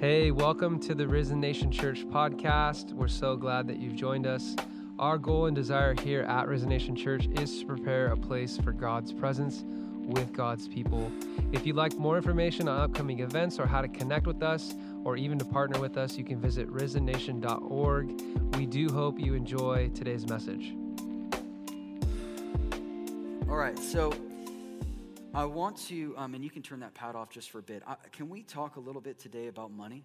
Hey, welcome to the Risen Nation Church podcast. We're so glad that you've joined us. Our goal and desire here at Risen Nation Church is to prepare a place for God's presence with God's people. If you'd like more information on upcoming events or how to connect with us or even to partner with us, you can visit risennation.org. We do hope you enjoy today's message. All right, so I want to, um, and you can turn that pad off just for a bit. I, can we talk a little bit today about money?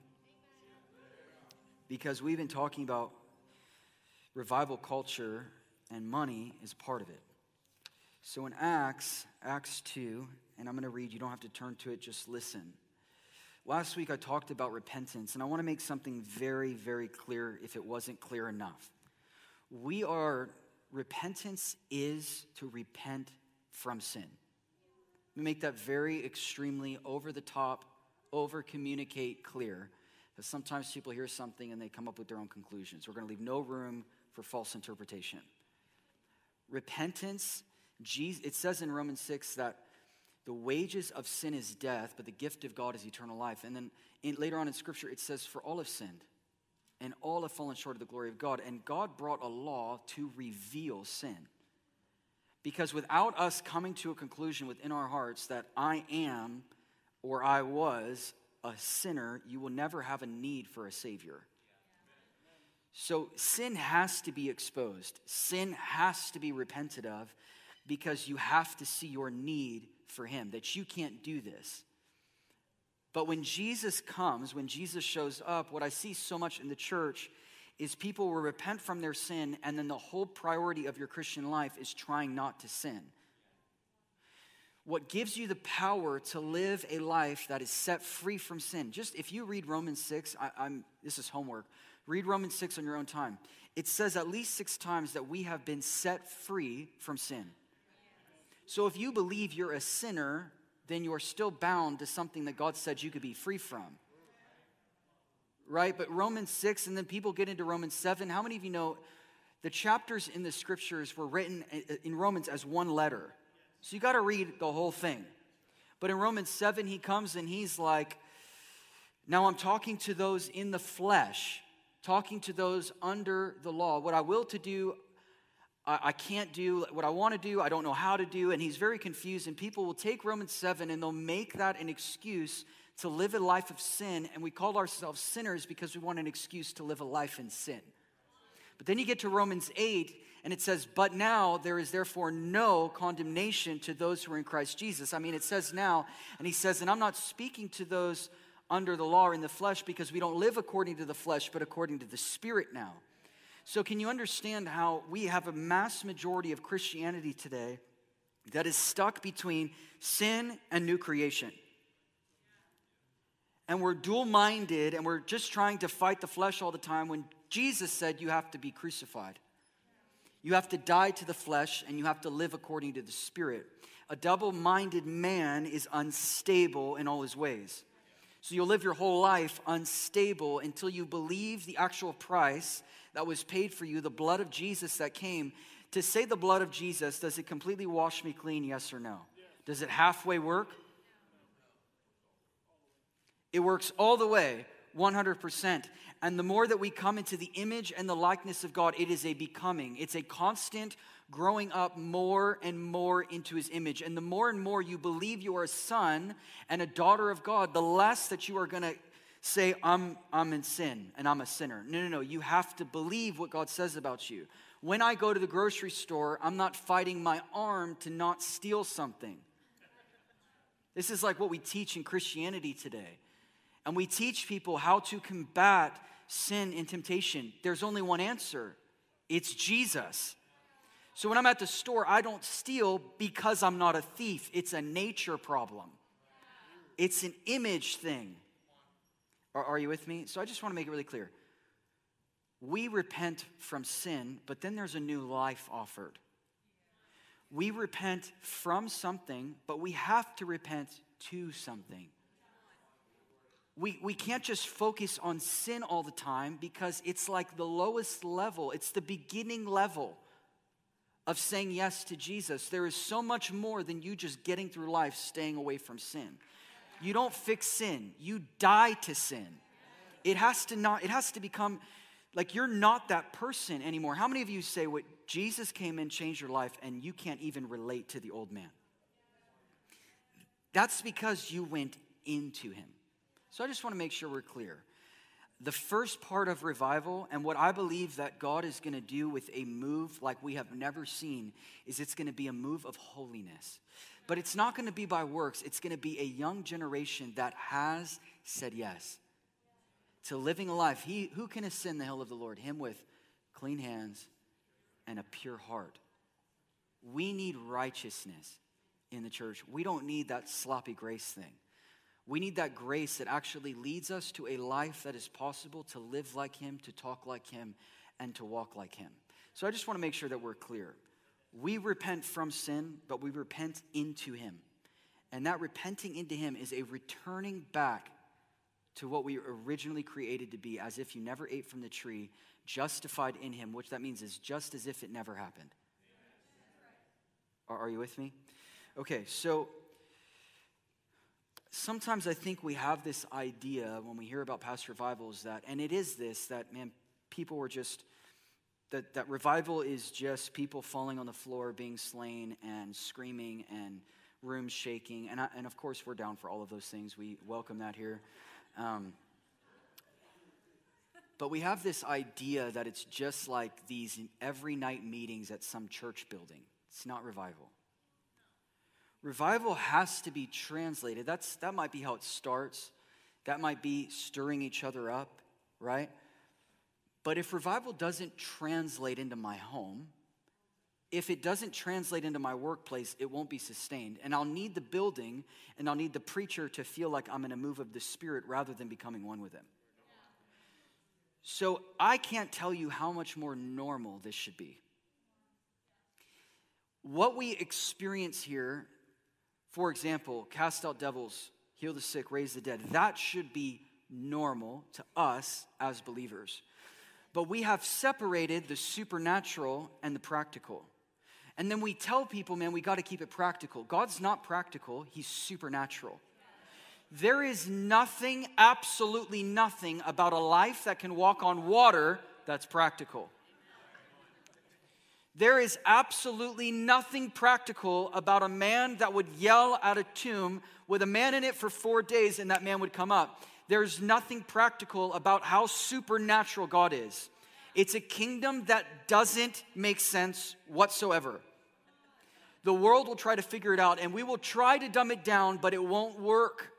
Because we've been talking about revival culture, and money is part of it. So in Acts, Acts 2, and I'm going to read, you don't have to turn to it, just listen. Last week I talked about repentance, and I want to make something very, very clear if it wasn't clear enough. We are, repentance is to repent from sin. Make that very extremely over the top, over communicate clear. Because sometimes people hear something and they come up with their own conclusions. We're going to leave no room for false interpretation. Repentance, Jesus, it says in Romans 6 that the wages of sin is death, but the gift of God is eternal life. And then in, later on in Scripture, it says, For all have sinned, and all have fallen short of the glory of God. And God brought a law to reveal sin. Because without us coming to a conclusion within our hearts that I am or I was a sinner, you will never have a need for a Savior. So sin has to be exposed, sin has to be repented of because you have to see your need for Him, that you can't do this. But when Jesus comes, when Jesus shows up, what I see so much in the church is people will repent from their sin, and then the whole priority of your Christian life is trying not to sin. What gives you the power to live a life that is set free from sin? Just if you read Romans 6, I, am this is homework. Read Romans 6 on your own time. It says at least six times that we have been set free from sin. So if you believe you're a sinner, then you're still bound to something that God said you could be free from right? But Romans 6, and then people get into Romans 7. How many of you know the chapters in the scriptures were written uh, uh, in Romans as one letter? So you got to read the whole thing. But in Romans 7, he comes and he's like, Now I'm talking to those in the flesh, talking to those under the law. What I will to do, I, can't do. What I want to do, I don't know how to do. And he's very confused. And people will take Romans 7 and they'll make that an excuse to live a life of sin, and we call ourselves sinners because we want an excuse to live a life in sin. But then you get to Romans 8, and it says, But now there is therefore no condemnation to those who are in Christ Jesus. I mean, it says now, and he says, And I'm not speaking to those under the law or in the flesh because we don't live according to the flesh, but according to the Spirit now. So, can you understand how we have a mass majority of Christianity today that is stuck between sin and new creation? And we're dual minded and we're just trying to fight the flesh all the time when Jesus said you have to be crucified. You have to die to the flesh and you have to live according to the Spirit. A double minded man is unstable in all his ways. So you'll live your whole life unstable until you believe the actual price that was paid for you, the blood of Jesus that came. To say the blood of Jesus, does it completely wash me clean? Yes or no? Does it halfway work? It works all the way, 100%. And the more that we come into the image and the likeness of God, it is a becoming. It's a constant growing up more and more into his image. And the more and more you believe you are a son and a daughter of God, the less that you are going to say, I'm, I'm in sin and I'm a sinner. No, no, no. You have to believe what God says about you. When I go to the grocery store, I'm not fighting my arm to not steal something. This is like what we teach in Christianity today and we teach people how to combat sin and temptation, there's only one answer it's Jesus. So when I'm at the store, I don't steal because I'm not a thief. It's a nature problem, it's an image thing. Are, are you with me? So I just want to make it really clear. We repent from sin, but then there's a new life offered. We repent from something, but we have to repent to something we, we can't just focus on sin all the time because it's like the lowest level, it's the beginning level of saying yes to Jesus. There is so much more than you just getting through life staying away from sin. You don't fix sin, you die to sin. It has to not, it has to become like you're not that person anymore. How many of you say what Jesus came in, changed your life, and you can't even relate to the old man? That's because you went into him. So I just want to make sure we're clear. The first part of revival, and what I believe that God is going to do with a move like we have never seen, is it's going to be a move of holiness. But it's not going to be by works, it's going to be a young generation that has said yes to living a life. He, who can ascend the hill of the Lord? Him with clean hands and a pure heart. We need righteousness in the church. We don't need that sloppy grace thing. We need that grace that actually leads us to a life that is possible to live like Him, to talk like Him, and to walk like Him. So I just want to make sure that we're clear. We repent from sin, but we repent into Him. And that repenting into Him is a returning back to what we originally created to be, as if you never ate from the tree, justified in Him, which that means is just as if it never happened. Are, are you with me? Okay, so sometimes I think we have this idea when we hear about past revivals that, and it is this, that, man, people were just, that, that revival is just people falling on the floor, being slain, and screaming, and rooms shaking. And, I, and of course, we're down for all of those things. We welcome that here. Um, but we have this idea that it's just like these every night meetings at some church building. It's not revival. Revival has to be translated. That's, that might be how it starts. That might be stirring each other up, right? But if revival doesn't translate into my home, if it doesn't translate into my workplace, it won't be sustained. And I'll need the building and I'll need the preacher to feel like I'm in a move of the Spirit rather than becoming one with Him. So I can't tell you how much more normal this should be. What we experience here for example, cast out devils, heal the sick, raise the dead. That should be normal to us as believers. But we have separated the supernatural and the practical. And then we tell people, man, we got to keep it practical. God's not practical, He's supernatural. There is nothing, absolutely nothing about a life that can walk on water that's practical. There is absolutely nothing practical about a man that would yell at a tomb with a man in it for four days and that man would come up. There's nothing practical about how supernatural God is. It's a kingdom that doesn't make sense whatsoever. The world will try to figure it out and we will try to dumb it down, but it won't work.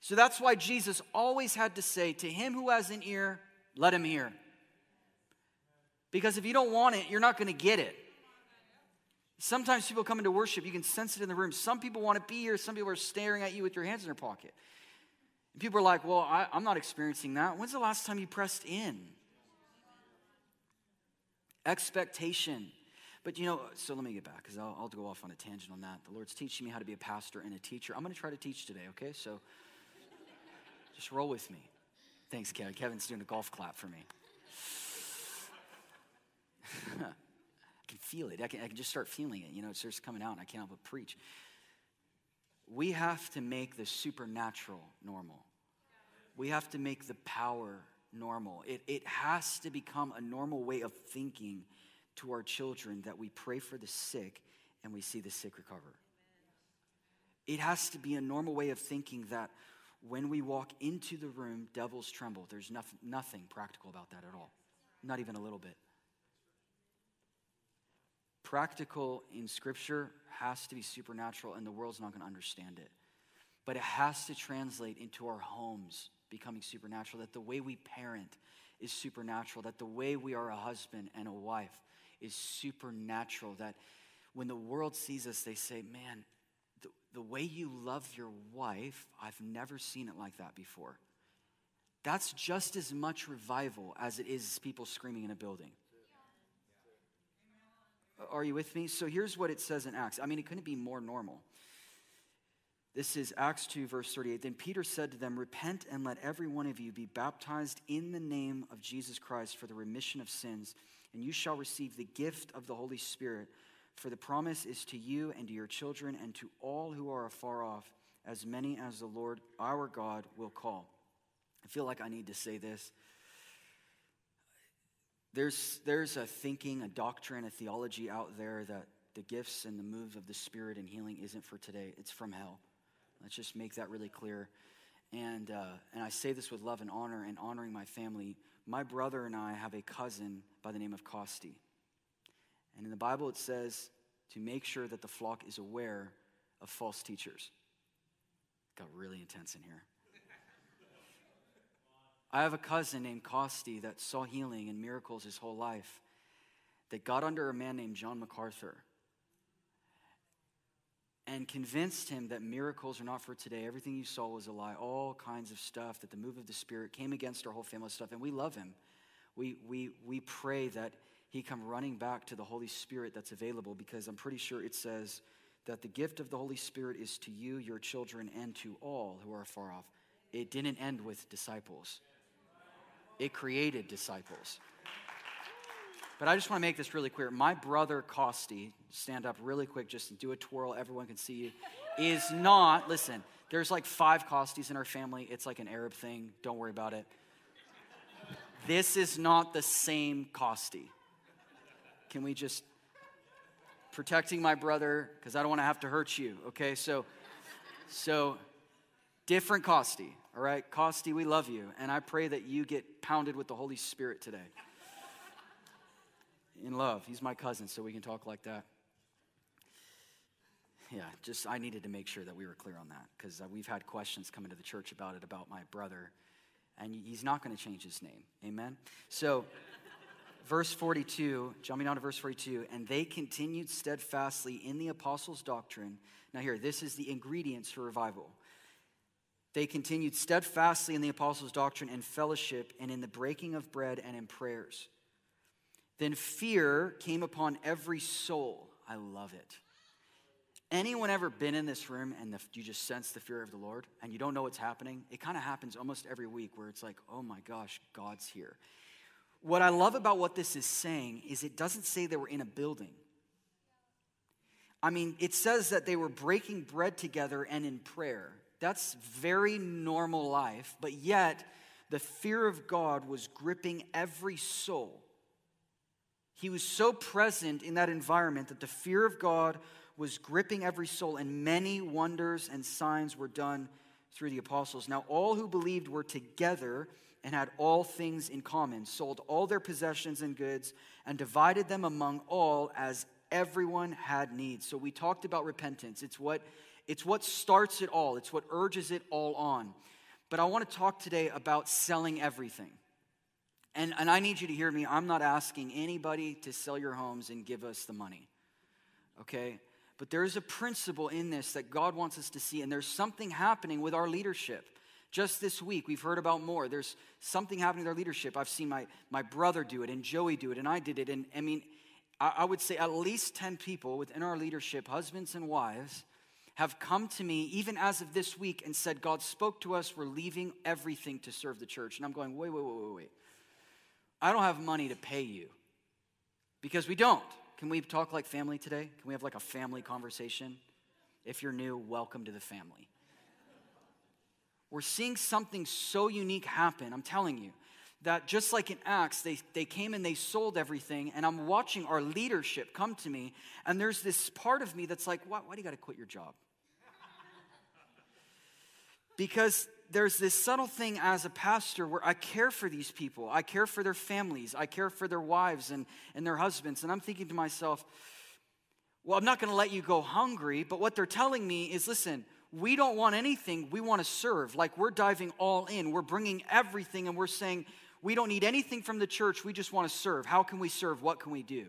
So that's why Jesus always had to say, To him who has an ear, let him hear. Because if you don't want it, you're not going to get it. Sometimes people come into worship, you can sense it in the room. Some people want to be here, some people are staring at you with your hands in their pocket. And people are like, Well, I, I'm not experiencing that. When's the last time you pressed in? Expectation. But you know, so let me get back because I'll, I'll, go off on a tangent on that. The Lord's teaching me how to be a pastor and a teacher. I'm going to try to teach today, okay? So just roll with me. Thanks, Kevin. Kevin's doing a golf clap for me. I can feel it. I can, I can just start feeling it. You know, it starts coming out and I can't help but preach. We have to make the supernatural normal. We have to make the power normal. It, it has to become a normal way of thinking to our children that we pray for the sick and we see the sick recover. It has to be a normal way of thinking that when we walk into the room, devils tremble. There's nothing, nothing practical about that at all, not even a little bit practical in Scripture has to be supernatural, and the world's not going to understand it. But it has to translate into our homes becoming supernatural, that the way we parent is supernatural, that the way we are a husband and a wife is supernatural, that when the world sees us, they say, Man, the, the way you love your wife, I've never seen it like that before. That's just as much revival as it is people screaming in a building. Uh, are you with me? So here's what it says in Acts. I mean, it couldn't be more normal. This is Acts 2, verse 38. Then Peter said to them, Repent and let every one of you be baptized in the name of Jesus Christ for the remission of sins, and you shall receive the gift of the Holy Spirit. For the promise is to you and to your children and to all who are afar off, as many as the Lord our God will call. I feel like I need to say this. There's, there's a thinking, a doctrine, a theology out there that the gifts and the move of the Spirit and healing isn't for today, it's from hell. Let's just make that really clear. And, uh, and I say this with love and honor and honoring my family. My brother and I have a cousin by the name of Costi. And in the Bible, it says to make sure that the flock is aware of false teachers. Got really intense in here. I have a cousin named Costi that saw healing and miracles his whole life, that got under a man named John MacArthur and convinced him that miracles are not for today. Everything you saw was a lie. All kinds of stuff, that the move of the Spirit came against our whole family stuff. And we love him. We, we, we pray that he come running back to the Holy Spirit that's available because I'm pretty sure it says that the gift of the Holy Spirit is to you, your children, and to all who are far off. It didn't end with disciples, it created disciples. But I just want to make this really clear. My brother Costi, stand up really quick, just do a twirl, everyone can see you, is not, listen, there's like five Costis in our family. It's like an Arab thing. Don't worry about it. This is not the same Costi. Can we just protecting my brother because I don't want to have to hurt you, okay? So so different Costi, all right? Costi, we love you and I pray that you get pounded with the Holy Spirit today in love. He's my cousin, so we can talk like that. Yeah, just I needed to make sure that we were clear on that because uh, we've had questions coming to the church about it about my brother, and he's not going to change his name. Amen. So, verse 42, jumping on to verse 42, and they continued steadfastly in the apostles' doctrine. Now, here, this is the ingredients for revival. They continued steadfastly in the apostles' doctrine and fellowship, and in the breaking of bread and in prayers. Then fear came upon every soul. I love it. Anyone ever been in this room and the, you just sense the fear of the Lord and you don't know what's happening? It kind of happens almost every week where it's like, oh my gosh, God's here. What I love about what this is saying is it doesn't say they were in a building. I mean, it says that they were breaking bread together and in prayer. That's very normal life, but yet the fear of God was gripping every soul. He was so present in that environment that the fear of God was gripping every soul, and many wonders and signs were done through the apostles. Now, all who believed were together and had all things in common, sold all their possessions and goods, and divided them among all as everyone had needs. So we talked about repentance. It's what, it's what starts it all, it's what urges it all on. But I want to talk today about selling everything. And, and I need you to hear me. I'm not asking anybody to sell your homes and give us the money. Okay? But there is a principle in this that God wants us to see, and there's something happening with our leadership. Just this week, we've heard about more. There's something happening with our leadership. I've seen my, my brother do it, and Joey do it, and I did it. And I mean, I, I would say at least 10 people within our leadership, husbands and wives, have come to me, even as of this week, and said, God spoke to us, we're leaving everything to serve the church. And I'm going, wait, wait, wait, wait, wait. I don't have money to pay you because we don't. Can we talk like family today? Can we have like a family conversation? If you're new, welcome to the family. We're seeing something so unique happen, I'm telling you, that just like in Acts, they, they came and they sold everything, and I'm watching our leadership come to me, and there's this part of me that's like, why, why do you got to quit your job? Because there's this subtle thing as a pastor where I care for these people. I care for their families. I care for their wives and, and their husbands. And I'm thinking to myself, well, I'm not going to let you go hungry. But what they're telling me is listen, we don't want anything. We want to serve. Like we're diving all in. We're bringing everything and we're saying, we don't need anything from the church. We just want to serve. How can we serve? What can we do?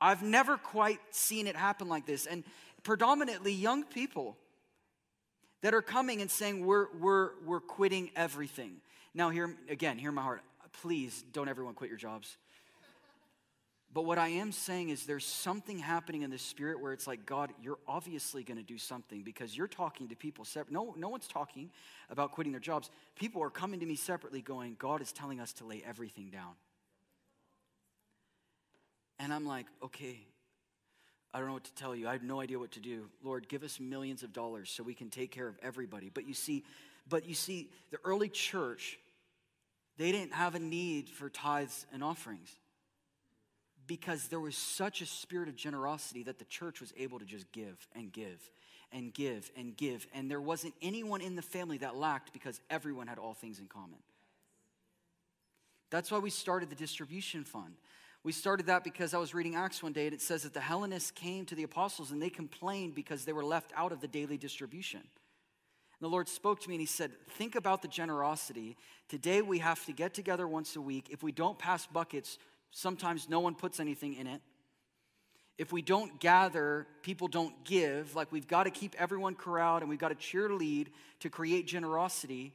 I've never quite seen it happen like this. And predominantly young people that are coming and saying, We're, we're, we're quitting everything. Now, here again, hear my heart. Please don't everyone quit your jobs. But what I am saying is there's something happening in the spirit where it's like, God, you're obviously going to do something because you're talking to people separate. No, no one's talking about quitting their jobs. People are coming to me separately going, God is telling us to lay everything down. And I'm like, okay, I don't know what to tell you. I have no idea what to do. Lord, give us millions of dollars so we can take care of everybody. But you see, but you see, the early church, they didn't have a need for tithes and offerings because there was such a spirit of generosity that the church was able to just give and give and give and give. And there wasn't anyone in the family that lacked because everyone had all things in common. That's why we started the distribution fund. We started that because I was reading Acts one day and it says that the Hellenists came to the apostles and they complained because they were left out of the daily distribution. And the Lord spoke to me and He said, Think about the generosity. Today we have to get together once a week. If we don't pass buckets, sometimes no one puts anything in it. If we don't gather, people don't give. Like we've got to keep everyone corralled and we've got to cheerlead to create generosity.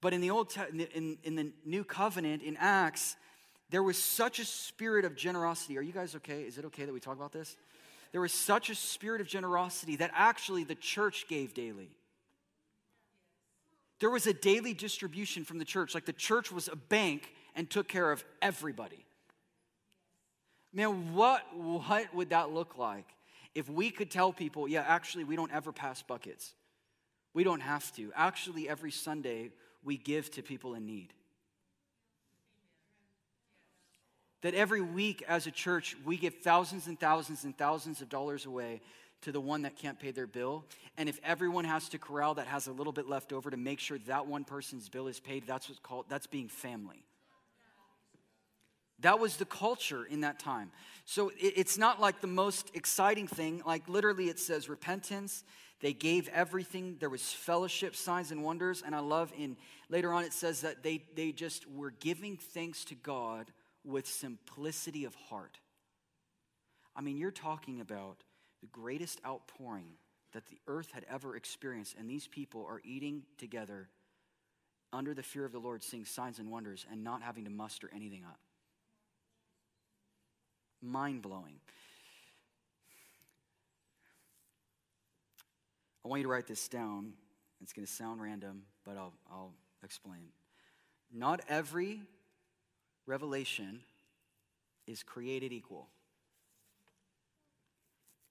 But in the old in, in the new covenant in Acts, there was such a spirit of generosity. Are you guys okay? Is it okay that we talk about this? There was such a spirit of generosity that actually the church gave daily. There was a daily distribution from the church, like the church was a bank and took care of everybody. Man, what, what would that look like if we could tell people, yeah, actually, we don't ever pass buckets? We don't have to. Actually, every Sunday, we give to people in need. That every week as a church, we give thousands and thousands and thousands of dollars away to the one that can't pay their bill. And if everyone has to corral that has a little bit left over to make sure that one person's bill is paid, that's what's called, that's being family. That was the culture in that time. So it's not like the most exciting thing. Like literally, it says repentance. They gave everything. There was fellowship, signs, and wonders. And I love in later on it says that they, they just were giving thanks to God with simplicity of heart. I mean, you're talking about the greatest outpouring that the earth had ever experienced, and these people are eating together under the fear of the Lord, seeing signs and wonders, and not having to muster anything up. Mind blowing. I want you to write this down. It's going to sound random, but I'll, I'll explain. Not every revelation is created equal.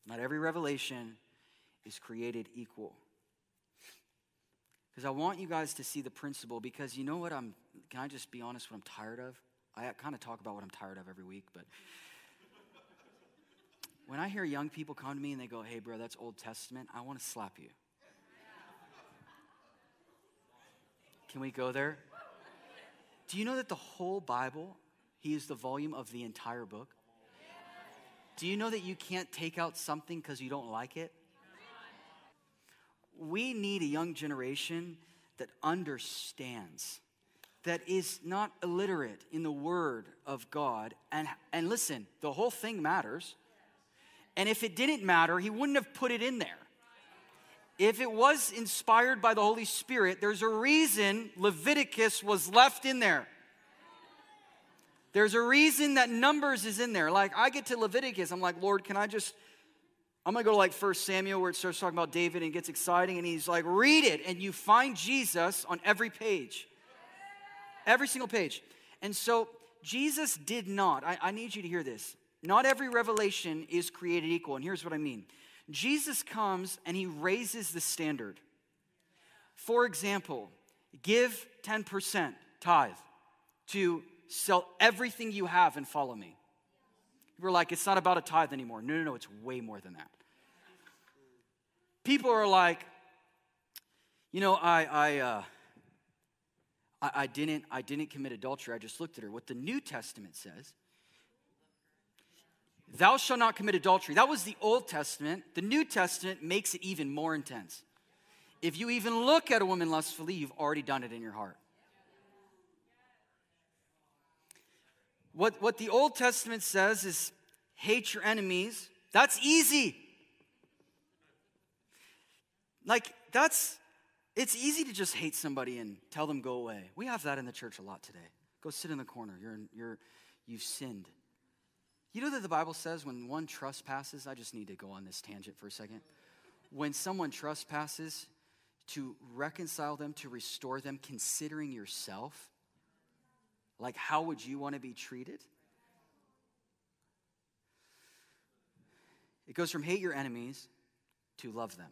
Not every revelation is created equal. Because I want you guys to see the principle, because you know what I'm, can I just be honest, what I'm tired of? I kind of talk about what I'm tired of every week, but when I hear young people come to me and they go, hey, bro, that's Old Testament, I want to slap you. Can we go there? Do you know that the whole Bible, He is the volume of the entire book? Do you know that you can't take out something because you don't like it? We need a young generation that understands, that is not illiterate in the Word of God. And, and listen, the whole thing matters. And if it didn't matter, He wouldn't have put it in there. If it was inspired by the Holy Spirit, there's a reason Leviticus was left in there. There's a reason that Numbers is in there. Like, I get to Leviticus, I'm like, Lord, can I just. I'm gonna go to like First Samuel where it starts talking about David and gets exciting, and he's like, read it, and you find Jesus on every page. Every single page. And so Jesus did not, I, I need you to hear this. Not every revelation is created equal, and here's what I mean. Jesus comes and he raises the standard. For example, give 10% tithe to sell everything you have and follow me. We're like, it's not about a tithe anymore. No, no, no, it's way more than that. People are like, you know, I, I, uh, I, I didn't, I didn't commit adultery. I just looked at her. What the New Testament says Thou shalt not commit adultery. That was the Old Testament. The New Testament makes it even more intense. If you even look at a woman lustfully, you've already done it in your heart. What, what the Old Testament says is hate your enemies. That's easy. Like, that's, it's easy to just hate somebody and tell them go away. We have that in the church a lot today. Go sit in the corner. You're, you're, you've sinned. You know that the Bible says when one trespasses, I just need to go on this tangent for a second. When someone trespasses, to reconcile them, to restore them, considering yourself, like how would you want to be treated? It goes from hate your enemies to love them.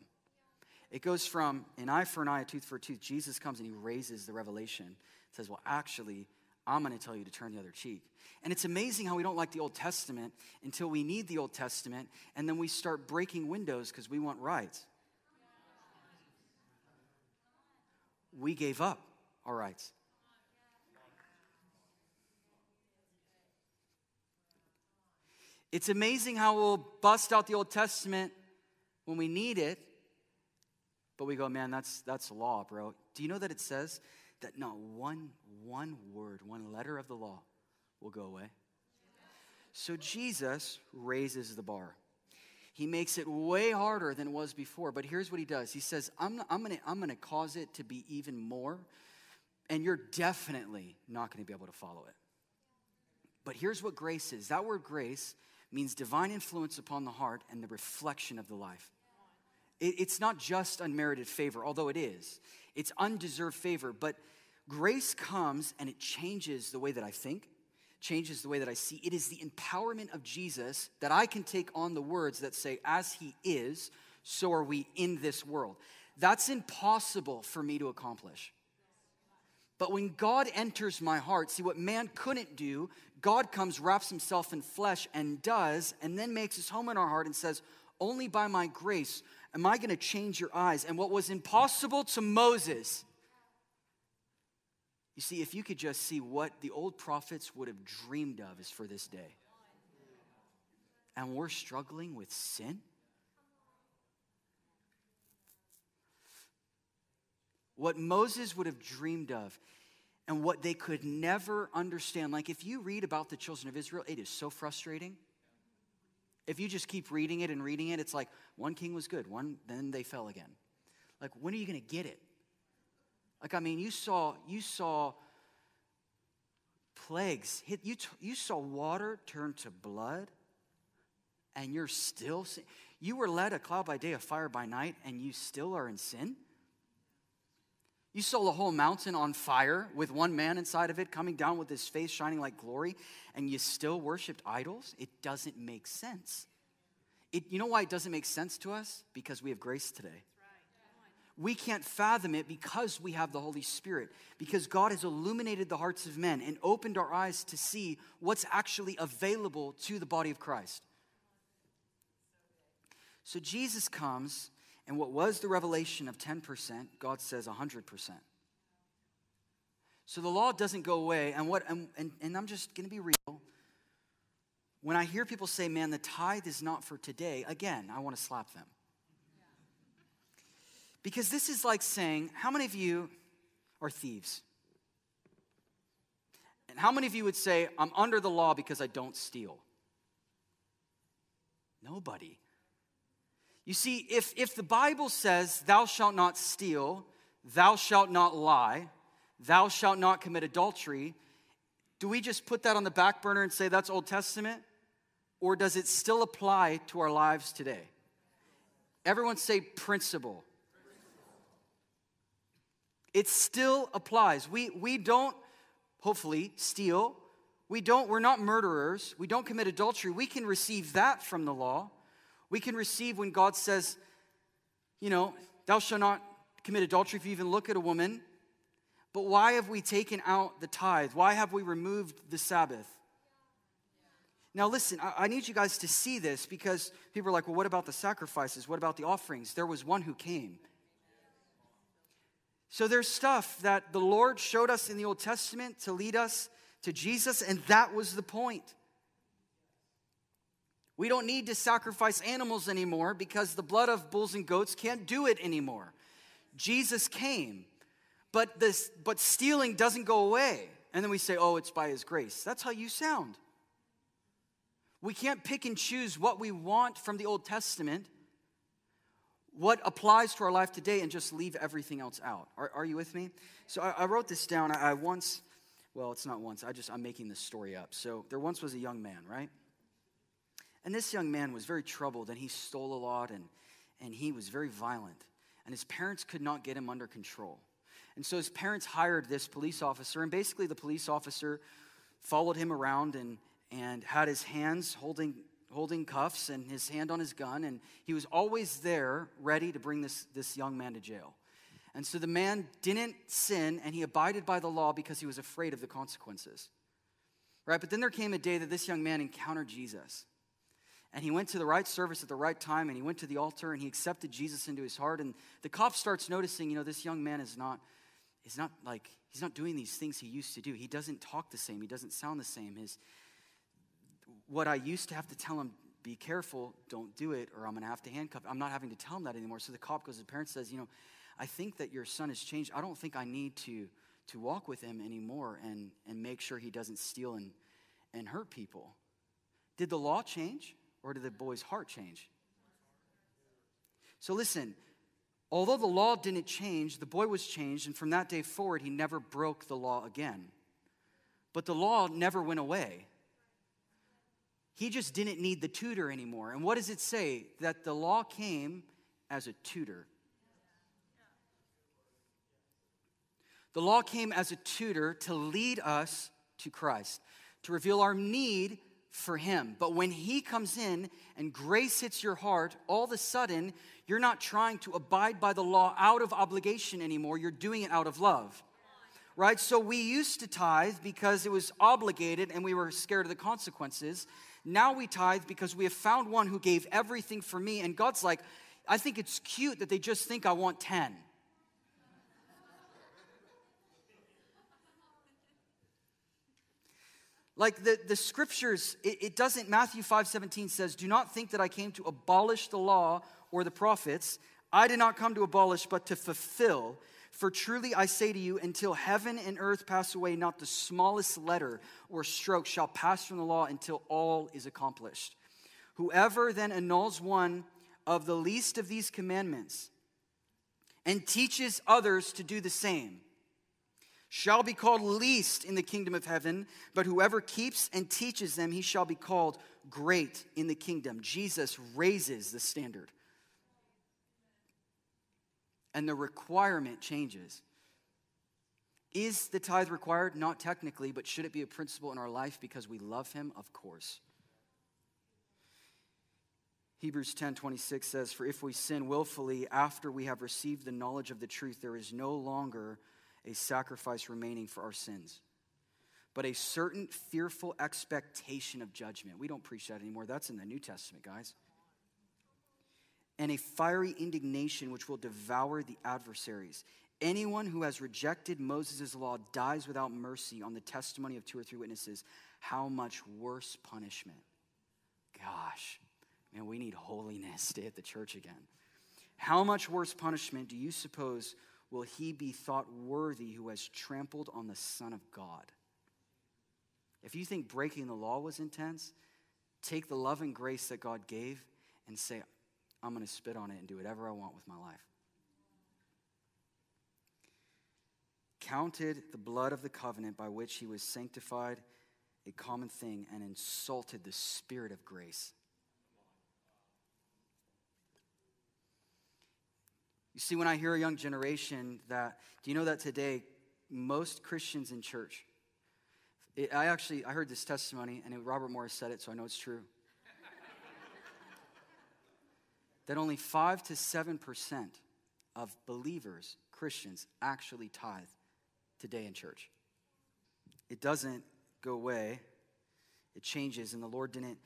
It goes from an eye for an eye, a tooth for a tooth. Jesus comes and he raises the revelation. Says, well, actually, I'm going to tell you to turn the other cheek. And it's amazing how we don't like the Old Testament until we need the Old Testament, and then we start breaking windows because we want rights. We gave up our rights. It's amazing how we'll bust out the Old Testament when we need it, but we go, man, that's, that's law, bro. Do you know that it says that not one, one word, one letter of the law will go away? So Jesus raises the bar. He makes it way harder than it was before. But here's what he does He says, I'm, I'm going to I'm to cause it to be even more, and you're definitely not going to be able to follow it. But here's what grace is that word grace means divine influence upon the heart and the reflection of the life. It's not just unmerited favor, although it is. It's undeserved favor, but grace comes and it changes the way that I think, changes the way that I see. It is the empowerment of Jesus that I can take on the words that say, as he is, so are we in this world. That's impossible for me to accomplish. But when God enters my heart, see what man couldn't do, God comes, wraps himself in flesh, and does, and then makes his home in our heart and says, Only by my grace am I going to change your eyes. And what was impossible to Moses, you see, if you could just see what the old prophets would have dreamed of is for this day. And we're struggling with sin. What Moses would have dreamed of and what they could never understand. Like, if you read about the children of Israel, it is so frustrating. If you just keep reading it and reading it, it's like one king was good, one then they fell again. Like, when are you going to get it? Like, I mean, you saw you saw plagues hit you. You saw water turn to blood, and you're still. You were led a cloud by day, a fire by night, and you still are in sin. You saw the whole mountain on fire with one man inside of it coming down with his face shining like glory, and you still worshiped idols? It doesn't make sense. It, you know why it doesn't make sense to us? Because we have grace today. We can't fathom it because we have the Holy Spirit, because God has illuminated the hearts of men and opened our eyes to see what's actually available to the body of Christ. So Jesus comes and what was the revelation of 10%, God says 100%. So the law doesn't go away. And, what, and, and, and I'm just going to be real. When I hear people say, man, the tithe is not for today, again, I want to slap them. Because this is like saying, how many of you are thieves? And how many of you would say, I'm under the law because I don't steal? Nobody. You see, if, if the Bible says, Thou shalt not steal, thou shalt not lie, thou shalt not commit adultery, do we just put that on the back burner and say that's Old Testament? Or does it still apply to our lives today? Everyone say principle. It still applies. We, we don't, hopefully, steal. We don't, we're not murderers. We don't commit adultery. We can receive that from the law. We can receive when God says, you know, thou shalt not commit adultery if you even look at a woman. But why have we taken out the tithe? Why have we removed the Sabbath? Now, listen, I, need you guys to see this because people are like, well, what about the sacrifices? What about the offerings? There was one who came. So there's stuff that the Lord showed us in the Old Testament to lead us to Jesus, and that was the point. We don't need to sacrifice animals anymore because the blood of bulls and goats can't do it anymore. Jesus came, but, this, but stealing doesn't go away. And then we say, oh, it's by his grace. That's how you sound. We can't pick and choose what we want from the Old Testament, what applies to our life today, and just leave everything else out. Are, are you with me? So I, I wrote this down. I, I once, well, it's not once, I just, I'm making this story up. So there once was a young man, right? And this young man was very troubled and he stole a lot and, and he was very violent. And his parents could not get him under control. And so his parents hired this police officer, and basically the police officer followed him around and, and had his hands holding, holding cuffs and his hand on his gun, and he was always there, ready to bring this, this young man to jail. And so the man didn't sin, and he abided by the law because he was afraid of the consequences. Right? But then there came a day that this young man encountered Jesus. And he went to the right service at the right time, and he went to the altar, and he accepted Jesus into his heart. And the cop starts noticing, you know, this young man is not, is not like, he's not doing these things he used to do. He doesn't talk the same, he doesn't sound the same. His, what I used to have to tell him, be careful, don't do it, or I'm gonna have to handcuff. I'm not having to tell him that anymore. So the cop goes to the parents says, you know, I think that your son has changed. I don't think I need to to walk with him anymore and, and make sure he doesn't steal and, and hurt people. Did the law change or did the boy's heart change? So listen, although the law didn't change, the boy was changed, and from that day forward, he never broke the law again. But the law never went away. He just didn't need the tutor anymore. And what does it say? That the law came as a tutor. The law came as a tutor to lead us to Christ, to reveal our need for Him. But when He comes in and grace hits your heart, all of a sudden, you're not trying to abide by the law out of obligation anymore. You're doing it out of love. Right? So we used to tithe because it was obligated and we were scared of the consequences. Now we tithe because we have found one who gave everything for me. And God's like, I think it's cute that they just think I want 10. Like the, the scriptures, it, it doesn't, Matthew 5 17 says, Do not think that I came to abolish the law or the prophets. I did not come to abolish, but to fulfill. For truly I say to you, until heaven and earth pass away, not the smallest letter or stroke shall pass from the law until all is accomplished. Whoever then annuls one of the least of these commandments and teaches others to do the same shall be called least in the kingdom of heaven, but whoever keeps and teaches them, he shall be called great in the kingdom. Jesus raises the standard. And the requirement changes. Is the tithe required? Not technically, but should it be a principle in our life because we love him? Of course. Hebrews 10 26 says, For if we sin willfully after we have received the knowledge of the truth, there is no longer a sacrifice remaining for our sins, but a certain fearful expectation of judgment. We don't preach that anymore. That's in the New Testament, guys. And a fiery indignation which will devour the adversaries. Anyone who has rejected Moses' law dies without mercy on the testimony of two or three witnesses. How much worse punishment? Gosh, man, we need holiness. Stay at the church again. How much worse punishment do you suppose will he be thought worthy who has trampled on the Son of God. If you think breaking the law was intense, take the love and grace that God gave and say, I'm going to spit on it and do whatever I want with my life. Counted the blood of the covenant by which he was sanctified a common thing and insulted the spirit of grace. You see, when I hear a young generation that, do you know that today most Christians in church, it, I actually, I heard this testimony, and it, Robert Morris said it, so I know it's true. That only 5 to 7% of believers, Christians, actually tithe today in church. It doesn't go away, it changes, and the Lord didn't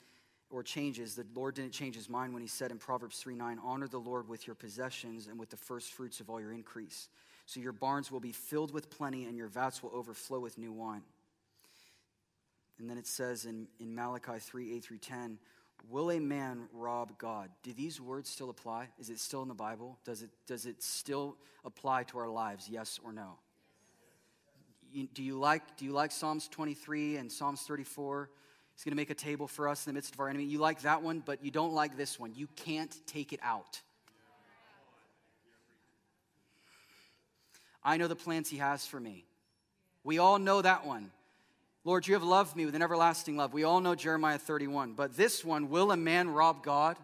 or changes. The Lord didn't change his mind when he said in Proverbs 3 9, Honor the Lord with your possessions and with the first fruits of all your increase. So your barns will be filled with plenty and your vats will overflow with new wine. And then it says in, in Malachi 3 8 through 10, Will a man rob God? Do these words still apply? Is it still in the Bible? Does it, does it still apply to our lives? Yes or no? do, you like, do you like Psalms 23 and Psalms 34? He's going to make a table for us in the midst of our enemy. You like that one, but you don't like this one. You can't take it out. I know the plans he has for me. We all know that one. Lord, you have loved me with an everlasting love. We all know Jeremiah 31. But this one, will a man rob God?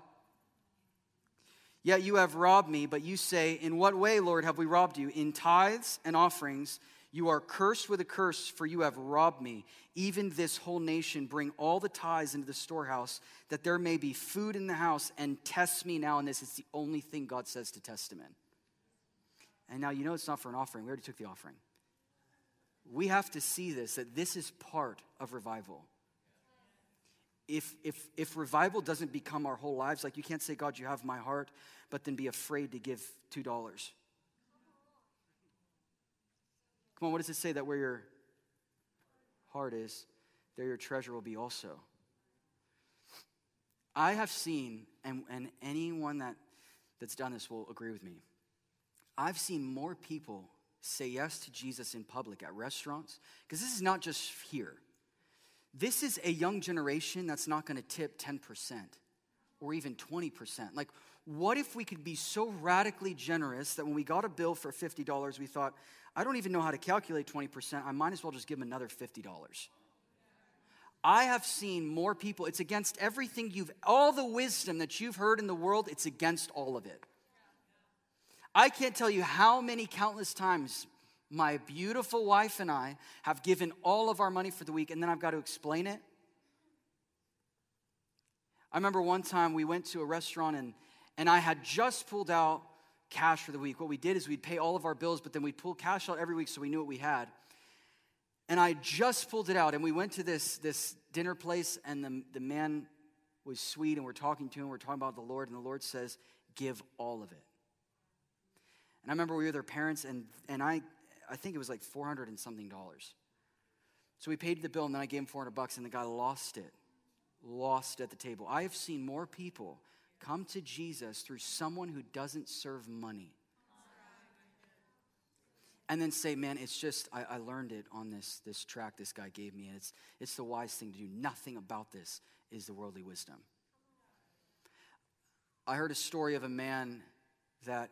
Yet you have robbed me, but you say, In what way, Lord, have we robbed you? In tithes and offerings You are cursed with a curse, for you have robbed me, even this whole nation. Bring all the tithes into the storehouse, that there may be food in the house, and test me now in this. It's the only thing God says to test him in. And now you know it's not for an offering. We already took the offering. We have to see this, that this is part of revival. If, if, if revival doesn't become our whole lives, like you can't say, God, you have my heart, but then be afraid to give $2. Come on, what does it say that where your heart is, there your treasure will be also? I have seen, and, and anyone that, that's done this will agree with me, I've seen more people say yes to Jesus in public at restaurants, because this is not just here. This is a young generation that's not going to tip 10% or even 20%. Like, what if we could be so radically generous that when we got a bill for $50, we thought, I don't even know how to calculate 20%. I might as well just give them another $50. I have seen more people, it's against everything you've, all the wisdom that you've heard in the world, it's against all of it. I can't tell you how many countless times my beautiful wife and I have given all of our money for the week and then I've got to explain it. I remember one time we went to a restaurant and, and I had just pulled out cash for the week. What we did is we'd pay all of our bills, but then we'd pull cash out every week so we knew what we had. And I just pulled it out, and we went to this, this dinner place, and the, the man was sweet, and we're talking to him, we're talking about the Lord, and the Lord says, Give all of it. And I remember we were their parents, and, and I, I think it was like 400 and something dollars. So we paid the bill, and then I gave him 400 bucks, and the guy lost it. Lost at the table. I have seen more people come to Jesus through someone who doesn't serve money. And then say, man, it's just, I, I, learned it on this, this track this guy gave me, and it's, it's the wise thing to do. Nothing about this is the worldly wisdom. I heard a story of a man that,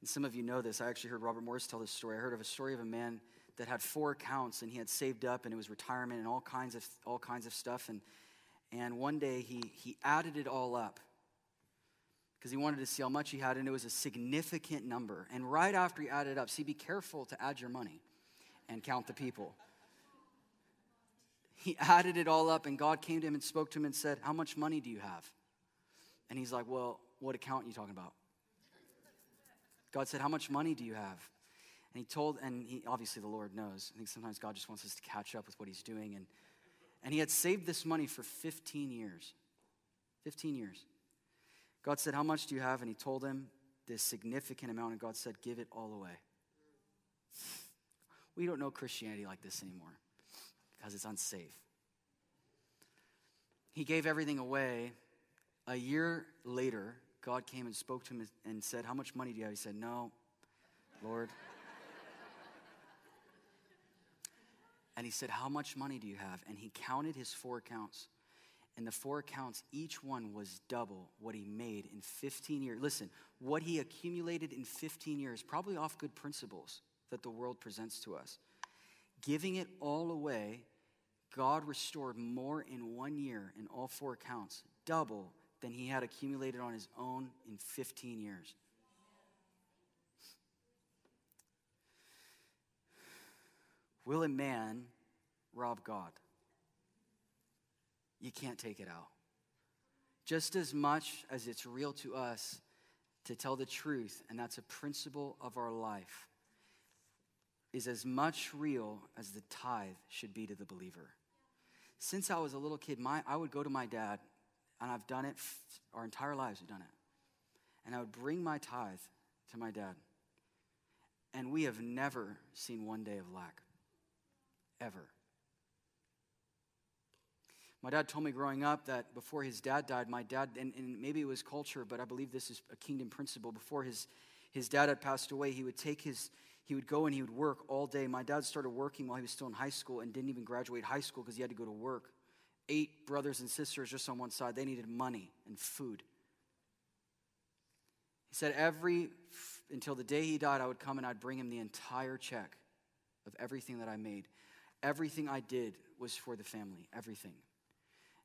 and some of you know this, I actually heard Robert Morris tell this story. I heard of a story of a man that had four accounts and he had saved up and it was retirement and all kinds of all kinds of stuff and and one day he he added it all up because he wanted to see how much he had, and it was a significant number. And right after he added up, see, be careful to add your money and count the people. He added it all up, and God came to him and spoke to him and said, How much money do you have? And he's like, Well, what account are you talking about? God said, How much money do you have? And he told, and he, obviously the Lord knows. I think sometimes God just wants us to catch up with what he's doing. And, and he had saved this money for 15 years. 15 years. God said, How much do you have? And he told him this significant amount, and God said, Give it all away. We don't know Christianity like this anymore because it's unsafe. He gave everything away. A year later, God came and spoke to him and said, How much money do you have? He said, No, Lord. and he said, How much money do you have? And he counted his four accounts. And the four accounts, each one was double what he made in 15 years. Listen, what he accumulated in 15 years, probably off good principles that the world presents to us. Giving it all away, God restored more in one year in all four accounts, double than he had accumulated on his own in 15 years. Will a man rob God? you can't take it out. Just as much as it's real to us to tell the truth, and that's a principle of our life, is as much real as the tithe should be to the believer. Since I was a little kid, my, I would go to my dad, and I've done it our entire lives, we've done it. And I would bring my tithe to my dad. And we have never seen one day of lack. Ever. My dad told me growing up that before his dad died, my dad, and, and, maybe it was culture, but I believe this is a kingdom principle. Before his, his dad had passed away, he would take his, he would go and he would work all day. My dad started working while he was still in high school and didn't even graduate high school because he had to go to work. Eight brothers and sisters just on one side. They needed money and food. He said every, until the day he died, I would come and I'd bring him the entire check of everything that I made. Everything I did was for the family, everything.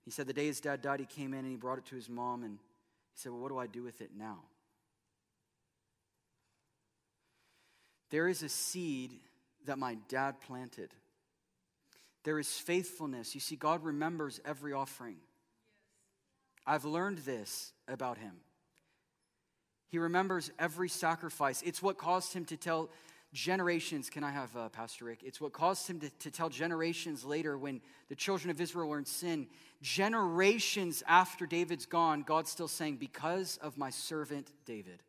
He said the day his dad died, he came in and he brought it to his mom, and he said, Well, what do I do with it now? There is a seed that my dad planted. There is faithfulness. You see, God remembers every offering. I've learned this about him. He remembers every sacrifice. It's what caused him to tell generations. Can I have uh, Pastor Rick? It's what caused him to, to tell generations later when the children of Israel were in sin. Generations after David's gone, God's still saying, Because of my servant David.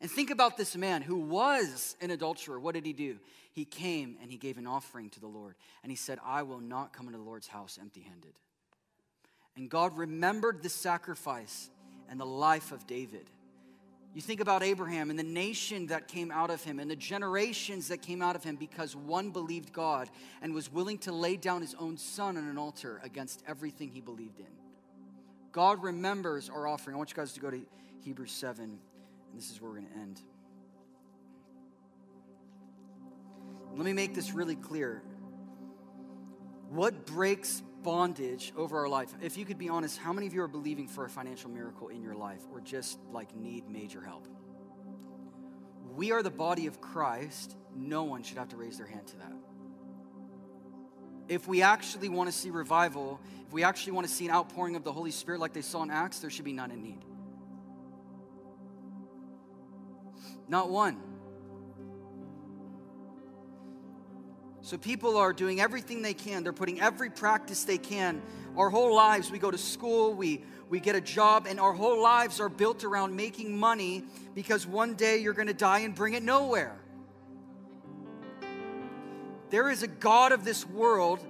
And think about this man who was an adulterer. What did he do? He came and he gave an offering to the Lord. And he said, I will not come into the Lord's house empty handed. And God remembered the sacrifice and the life of David. You think about Abraham and the nation that came out of him and the generations that came out of him because one believed God and was willing to lay down his own son on an altar against everything he believed in. God remembers our offering. I want you guys to go to Hebrews 7, and this is where we're going to end. Let me make this really clear. What breaks bondage over our life? If you could be honest, how many of you are believing for a financial miracle in your life or just like need major help? We are the body of Christ. No one should have to raise their hand to that. If we actually want to see revival, if we actually want to see an outpouring of the Holy Spirit like they saw in Acts, there should be none in need. Not one. So people are doing everything they can. They're putting every practice they can. Our whole lives, we go to school, we, we get a job, and our whole lives are built around making money because one day you're going to die and bring it nowhere. There is a God of this world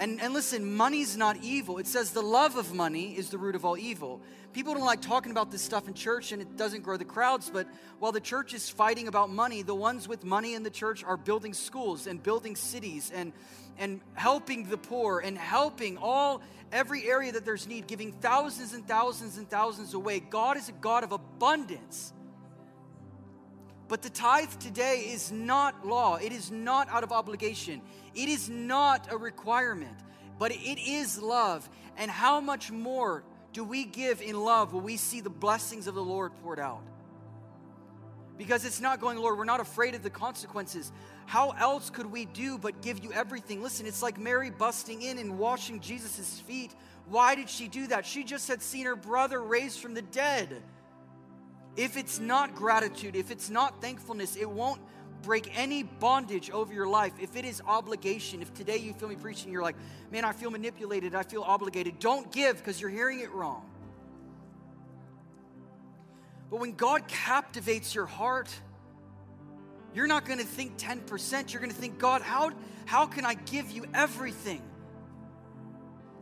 and, and listen, money's not evil. It says the love of money is the root of all evil. People don't like talking about this stuff in church and it doesn't grow the crowds, but while the church is fighting about money, the ones with money in the church are building schools and building cities and, and helping the poor and helping all every area that there's need, giving thousands and thousands and thousands away. God is a God of abundance. But the tithe today is not law, it is not out of obligation, it is not a requirement, but it is love. And how much more do we give in love when we see the blessings of the Lord poured out? Because it's not going, Lord, we're not afraid of the consequences. How else could we do but give you everything? Listen, it's like Mary busting in and washing Jesus' feet. Why did she do that? She just had seen her brother raised from the dead. If it's not gratitude, if it's not thankfulness, it won't break any bondage over your life. If it is obligation, if today you feel me preaching, you're like, man, I feel manipulated, I feel obligated, don't give because you're hearing it wrong. But when God captivates your heart, you're not going to think 10%. You're going to think, God, how, how can I give you everything?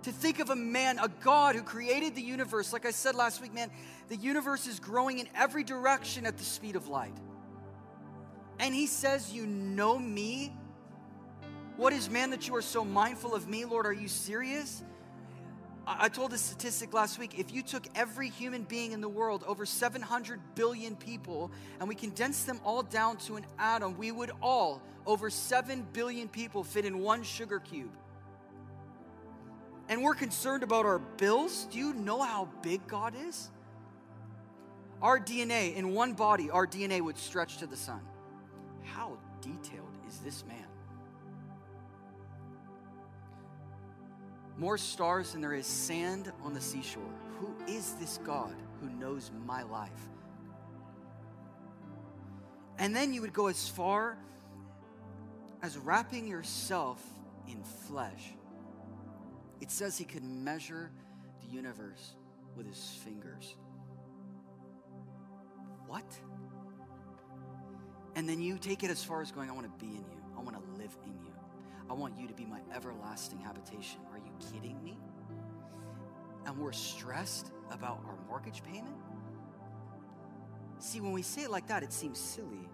To think of a man, a God who created the universe, like I said last week, man, the universe is growing in every direction at the speed of light. And he says, You know me? What is man that you are so mindful of me, Lord? Are you serious? I told a statistic last week. If you took every human being in the world, over 700 billion people, and we condensed them all down to an atom, we would all, over 7 billion people, fit in one sugar cube and we're concerned about our bills, do you know how big God is? Our DNA, in one body, our DNA would stretch to the sun. How detailed is this man? More stars than there is sand on the seashore. Who is this God who knows my life? And then you would go as far as wrapping yourself in flesh it says he could measure the universe with his fingers. What? And then you take it as far as going, I want to be in you. I want to live in you. I want you to be my everlasting habitation. Are you kidding me? And we're stressed about our mortgage payment? See, when we say it like that, it seems silly.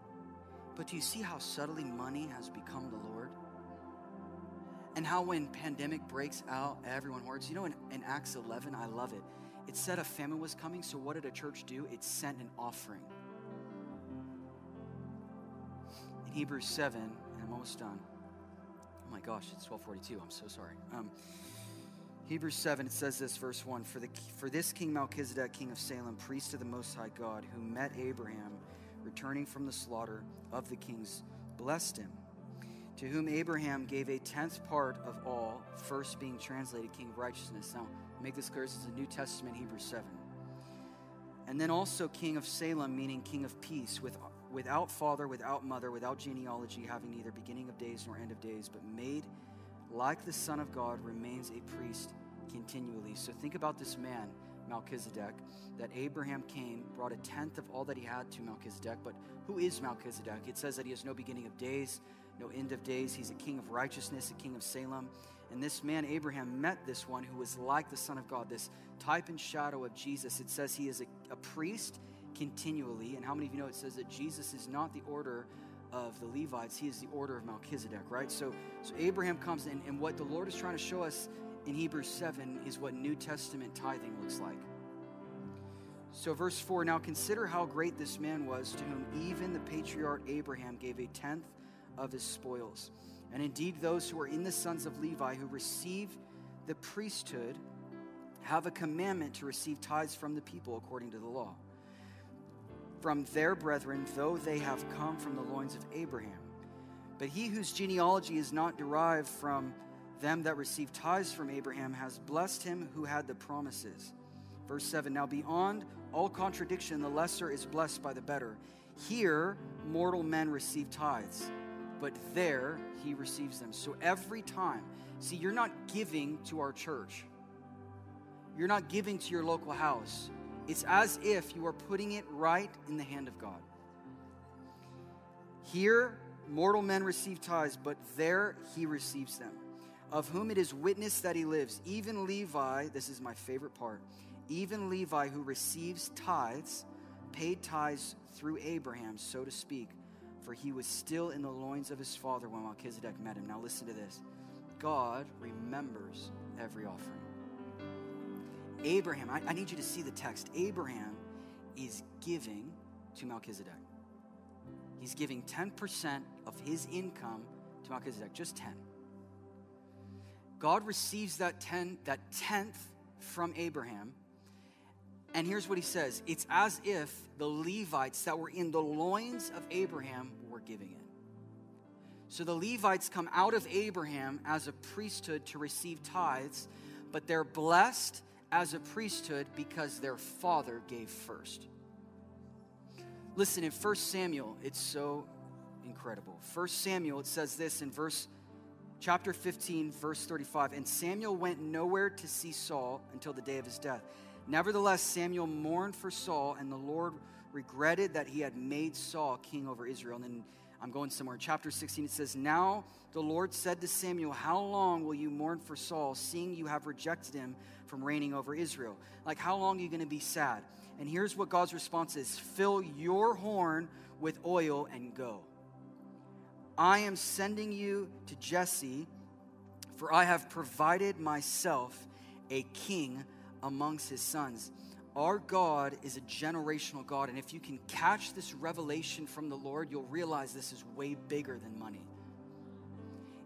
But do you see how subtly money has become the Lord? And how when pandemic breaks out, everyone hoards. You know, in, in Acts 11, I love it. It said a famine was coming, so what did a church do? It sent an offering. Hebrews 7, and I'm almost done. Oh my gosh, it's 1242. I'm so sorry. Um, Hebrews 7, it says this, verse 1 For, the, for this King Melchizedek, king of Salem, priest of the Most High God, who met Abraham returning from the slaughter of the kings blessed him. To whom Abraham gave a tenth part of all, first being translated King of Righteousness. Now, make this clear this is a New Testament, Hebrews 7. And then also King of Salem, meaning King of Peace, with, without father, without mother, without genealogy, having neither beginning of days nor end of days, but made like the Son of God, remains a priest continually. So think about this man, Melchizedek, that Abraham came, brought a tenth of all that he had to Melchizedek. But who is Melchizedek? It says that he has no beginning of days, no end of days. He's a king of righteousness, a king of Salem. And this man, Abraham, met this one who was like the Son of God, this type and shadow of Jesus. It says he is a, a priest continually. And how many of you know it says that Jesus is not the order of the Levites, he is the order of Melchizedek, right? So, so Abraham comes in, and what the Lord is trying to show us in Hebrews 7 is what New Testament tithing looks like. So, verse 4 Now consider how great this man was, to whom even the patriarch Abraham gave a tenth of his spoils. And indeed, those who are in the sons of Levi who receive the priesthood have a commandment to receive tithes from the people according to the law. From their brethren, though they have come from the loins of Abraham. But he whose genealogy is not derived from them that receive tithes from Abraham has blessed him who had the promises. Verse 7 Now beyond all contradiction, the lesser is blessed by the better. Here, mortal men receive tithes, but there he receives them. So every time, see, you're not giving to our church, you're not giving to your local house. It's as if you are putting it right in the hand of God. Here, mortal men receive tithes, but there he receives them of whom it is witness that he lives. Even Levi, this is my favorite part, even Levi, who receives tithes, paid tithes through Abraham, so to speak, for he was still in the loins of his father when Melchizedek met him. Now, listen to this God remembers every offering. Abraham, I, I need you to see the text. Abraham is giving to Melchizedek. He's giving 10% of his income to Melchizedek, just 10. God receives that, ten, that tenth from Abraham. And here's what he says it's as if the Levites that were in the loins of Abraham were giving it. So the Levites come out of Abraham as a priesthood to receive tithes, but they're blessed as a priesthood because their father gave first. Listen, in 1 Samuel, it's so incredible. 1 Samuel, it says this in verse chapter 15, verse 35. And Samuel went nowhere to see Saul until the day of his death. Nevertheless, Samuel mourned for Saul, and the Lord regretted that he had made Saul king over Israel. And then I'm going somewhere. Chapter 16, it says, Now the Lord said to Samuel, How long will you mourn for Saul, seeing you have rejected him from reigning over Israel? Like, how long are you going to be sad? And here's what God's response is Fill your horn with oil and go. I am sending you to Jesse, for I have provided myself a king amongst his sons. Our God is a generational God, and if you can catch this revelation from the Lord, you'll realize this is way bigger than money.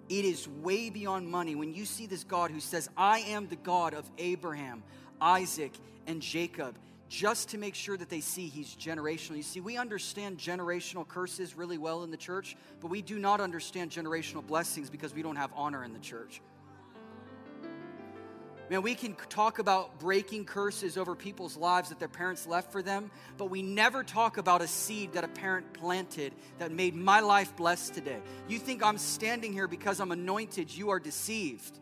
It is way beyond money. When you see this God who says, I am the God of Abraham, Isaac, and Jacob, just to make sure that they see he's generational. You see, we understand generational curses really well in the church, but we do not understand generational blessings because we don't have honor in the church. Man, we can talk about breaking curses over people's lives that their parents left for them, but we never talk about a seed that a parent planted that made my life blessed today. You think I'm standing here because I'm anointed, you are deceived.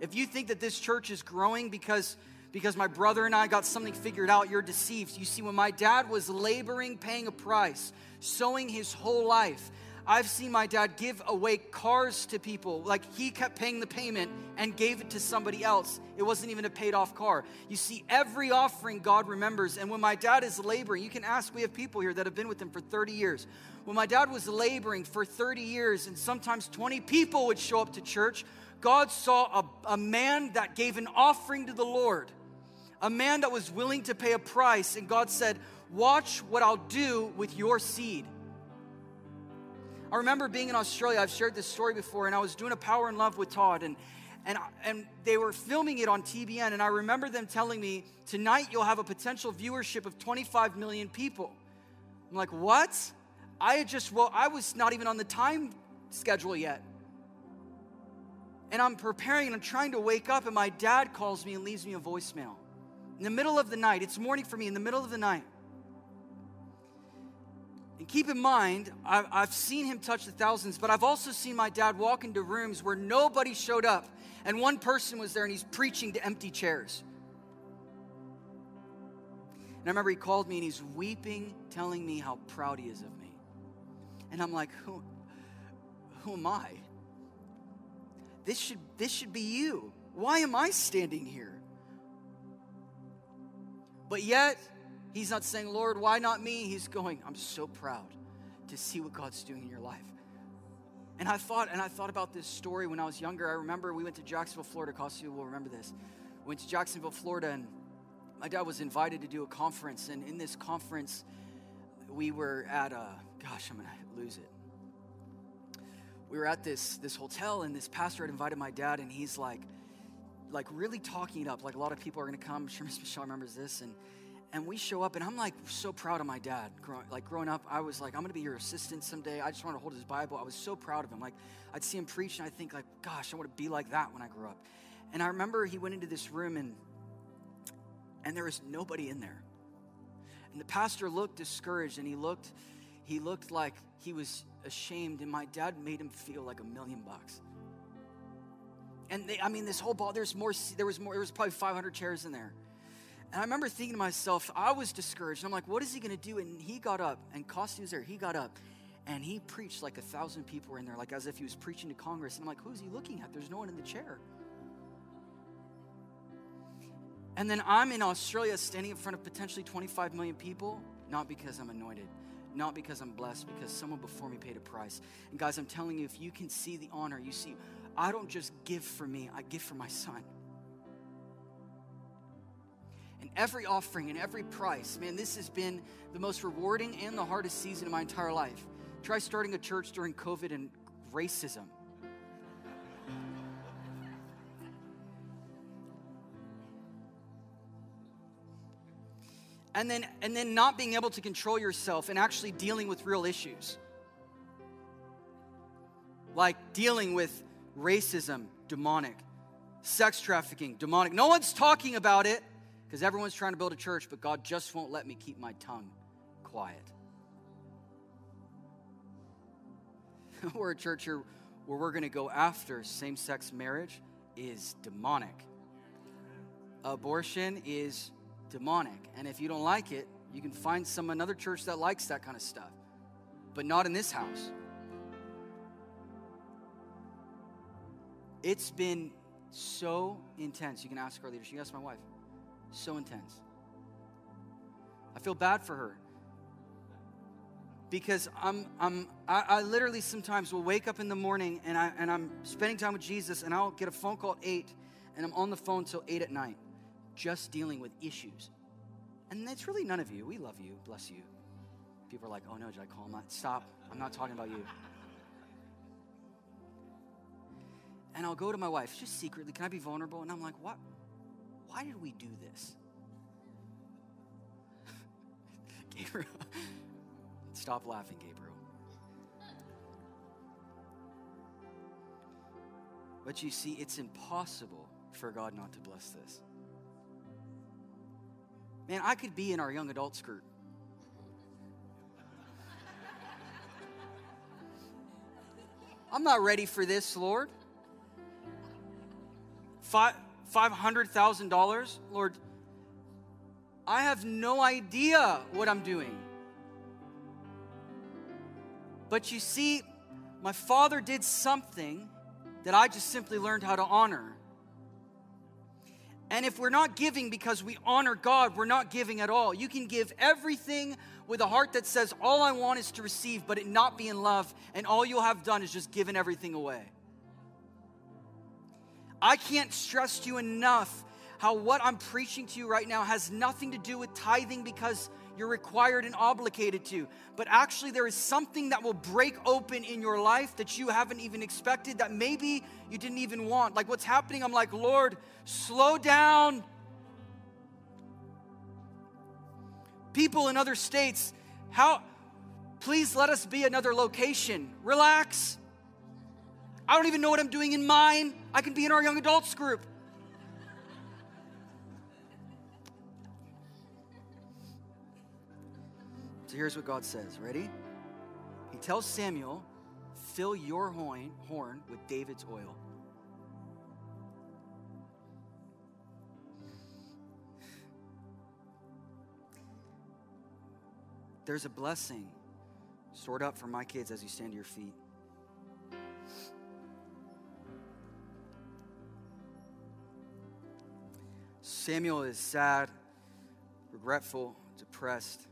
If you think that this church is growing because because my brother and I got something figured out, you're deceived. You see, when my dad was laboring, paying a price, sowing his whole life, I've seen my dad give away cars to people. Like he kept paying the payment and gave it to somebody else. It wasn't even a paid off car. You see, every offering God remembers. And when my dad is laboring, you can ask, we have people here that have been with him for 30 years. When my dad was laboring for 30 years, and sometimes 20 people would show up to church, God saw a, a man that gave an offering to the Lord a man that was willing to pay a price, and God said, Watch what I'll do with your seed. I remember being in Australia, I've shared this story before, and I was doing a power and love with Todd, and, and, and they were filming it on TBN, and I remember them telling me, Tonight you'll have a potential viewership of 25 million people. I'm like, What? I had just, well, I was not even on the time schedule yet. And I'm preparing and I'm trying to wake up, and my dad calls me and leaves me a voicemail. In the middle of the night, it's morning for me, in the middle of the night. And keep in mind, I've seen him touch the thousands, but I've also seen my dad walk into rooms where nobody showed up, and one person was there and he's preaching to empty chairs. And I remember he called me and he's weeping, telling me how proud he is of me. And I'm like, who, who am I? This should, this should be you. Why am I standing here? But yet, he's not saying, Lord, why not me? He's going, I'm so proud to see what God's doing in your life. And I thought, and I thought about this story when I was younger. I remember we went to Jacksonville, Florida. Costi will remember this. We went to Jacksonville, Florida, and my dad was invited to do a conference. And in this conference, we were at a, gosh, I'm gonna lose it we were at this this hotel and this pastor had invited my dad and he's like like really talking it up like a lot of people are to come I'm sure miss michelle remembers this and and we show up and i'm like so proud of my dad like growing up. I was like i'm to be your assistant someday. I just want to hold his bible. I was so proud of him. Like i'd see him preach and i think like gosh i want to be like that when i grow up. And i remember he went into this room and and there was nobody in there. And the pastor looked discouraged and he looked he looked like he was ashamed, and my dad made him feel like a million bucks. And they, I mean, this whole ball, there's more, there was more, there was probably 500 chairs in there. And I remember thinking to myself, I was discouraged. I'm like, what is he going to do? And he got up, and Costi was there. He got up, and he preached like a thousand people were in there, like as if he was preaching to Congress. And I'm like, who's he looking at? There's no one in the chair. And then I'm in Australia standing in front of potentially 25 million people, not because I'm anointed, not because I'm blessed, because someone before me paid a price. And guys, I'm telling you, if you can see the honor, you see, I don't just give for me, I give for my son. And every offering and every price, man, this has been the most rewarding and the hardest season of my entire life. Try starting a church during COVID and racism. and then and then not being able to control yourself and actually dealing with real issues like dealing with racism demonic sex trafficking demonic no one's talking about it because everyone's trying to build a church but god just won't let me keep my tongue quiet we're a church here where we're going to go after same-sex marriage is demonic abortion is demonic. And if you don't like it, you can find some another church that likes that kind of stuff, but not in this house. It's been so intense. You can ask our leaders. You can ask my wife. So intense. I feel bad for her because I'm, I'm I, I, literally sometimes will wake up in the morning and, I, and I'm spending time with Jesus and I'll get a phone call at 8 and I'm on the phone till 8 at night just dealing with issues. And it's really none of you. We love you. Bless you. People are like, oh no, did I call him? Stop. I'm not talking about you. And I'll go to my wife, just secretly, can I be vulnerable? And I'm like, what? Why did we do this? Gabriel. Stop laughing, Gabriel. But you see, it's impossible for God not to bless this. Man, I could be in our young adult skirt. I'm not ready for this, Lord. Five five hundred thousand dollars, Lord. I have no idea what I'm doing. But you see, my father did something that I just simply learned how to honor. And if we're not giving because we honor God, we're not giving at all. You can give everything with a heart that says, All I want is to receive, but it not be in love, and all you'll have done is just given everything away. I can't stress you enough how what I'm preaching to you right now has nothing to do with tithing because you're required and obligated to. But actually, there is something that will break open in your life that you haven't even expected, that maybe you didn't even want. Like what's happening, I'm like, Lord, slow down. People in other states, how Please let us be another location. Relax. I don't even know what I'm doing in mine. I can be in our young adults group. So here's what God says. Ready? He tells Samuel, fill your horn, with David's oil. There's a blessing stored up for my kids as you stand to your feet. Samuel is sad, regretful, depressed.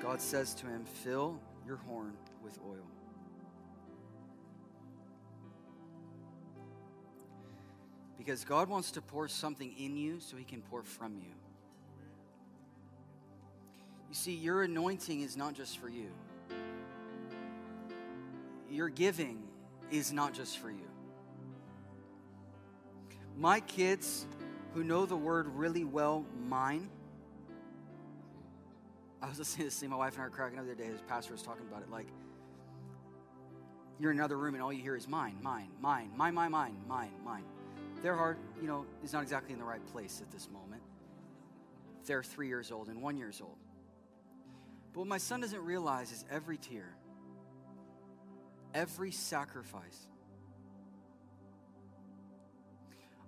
God says to him, Fill your horn with oil. Because God wants to pour something in you so he can pour from you. You see, your anointing is not just for you, your giving is not just for you. My kids who know the word really well, mine, I was listening to this thing, my wife and I were cracking the other day, his pastor was talking about it. Like, you're in another room and all you hear is mine, mine, mine, mine, mine, mine, mine, mine. Their heart, you know, is not exactly in the right place at this moment. They're three years old and one years old. But what my son doesn't realize is every tear, every sacrifice.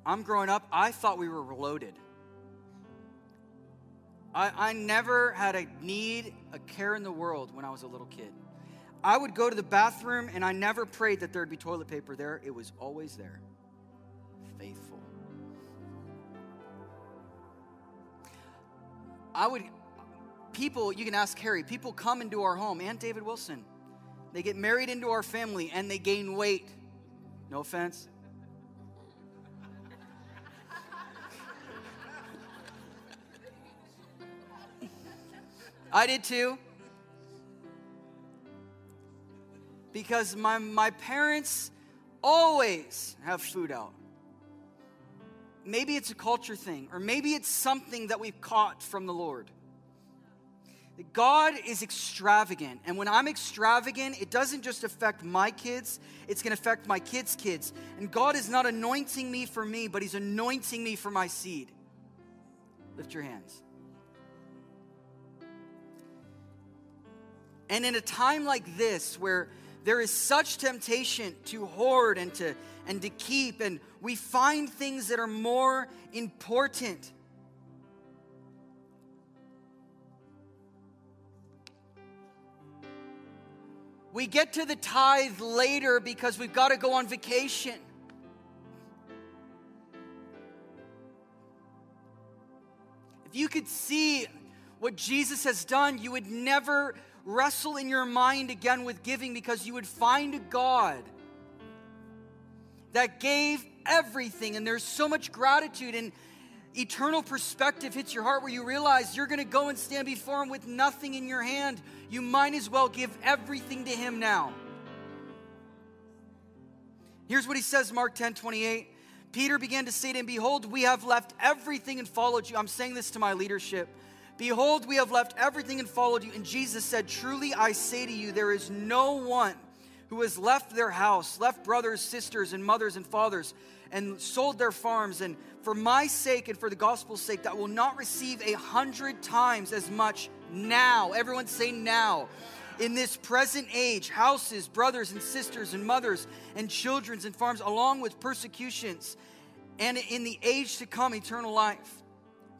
I'm growing up, I thought we were loaded. I, I never had a need, a care in the world when I was a little kid. I would go to the bathroom and I never prayed that there'd be toilet paper there. It was always there. Faithful. I would, people, you can ask Harry, people come into our home and David Wilson. They get married into our family and they gain weight. No offense. I did too. Because my, my parents always have food out. Maybe it's a culture thing, or maybe it's something that we've caught from the Lord. God is extravagant. And when I'm extravagant, it doesn't just affect my kids, it's going to affect my kids' kids. And God is not anointing me for me, but He's anointing me for my seed. Lift your hands. And in a time like this, where there is such temptation to hoard and to, and to keep, and we find things that are more important. We get to the tithe later because we've got to go on vacation. If you could see what Jesus has done, you would never wrestle in your mind again with giving because you would find a God that gave everything. And there's so much gratitude and eternal perspective hits your heart where you realize you're going to go and stand before Him with nothing in your hand. You might as well give everything to Him now. Here's what He says, Mark 10 28. Peter began to say to him, Behold, we have left everything and followed you. I'm saying this to my leadership. Behold, we have left everything and followed you. And Jesus said, Truly I say to you, there is no one who has left their house, left brothers, sisters, and mothers and fathers, and sold their farms, and for my sake and for the gospel's sake, that will not receive a hundred times as much now. Everyone say now. In this present age, houses, brothers and sisters, and mothers, and childrens and farms, along with persecutions, and in the age to come, eternal life.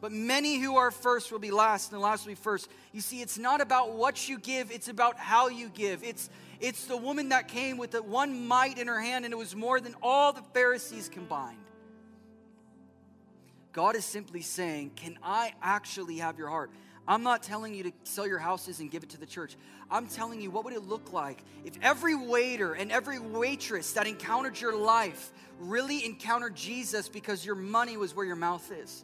But many who are first will be last, and the last will be first. You see, it's not about what you give, it's about how you give. It's, it's the woman that came with the one mite in her hand, and it was more than all the Pharisees combined. God is simply saying, Can I actually have your heart? I'm not telling you to sell your houses and give it to the church. I'm telling you, what would it look like if every waiter and every waitress that encountered your life really encountered Jesus because your money was where your mouth is?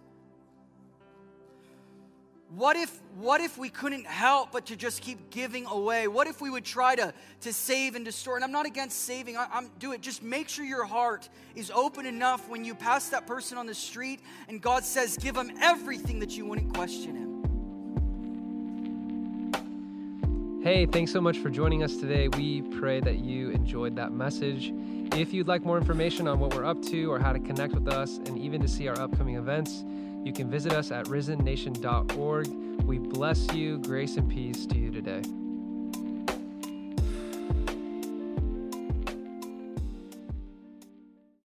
What if, what if we couldn't help but to just keep giving away? What if we would try to, to save and to store? And I'm not against saving, I, am do it. Just make sure your heart is open enough when you pass that person on the street and God says, give them everything that you wouldn't question him. Hey, thanks so much for joining us today. We pray that you enjoyed that message. If you'd like more information on what we're up to or how to connect with us and even to see our upcoming events, you can visit us at risennation.org. We bless you. Grace and peace to you today.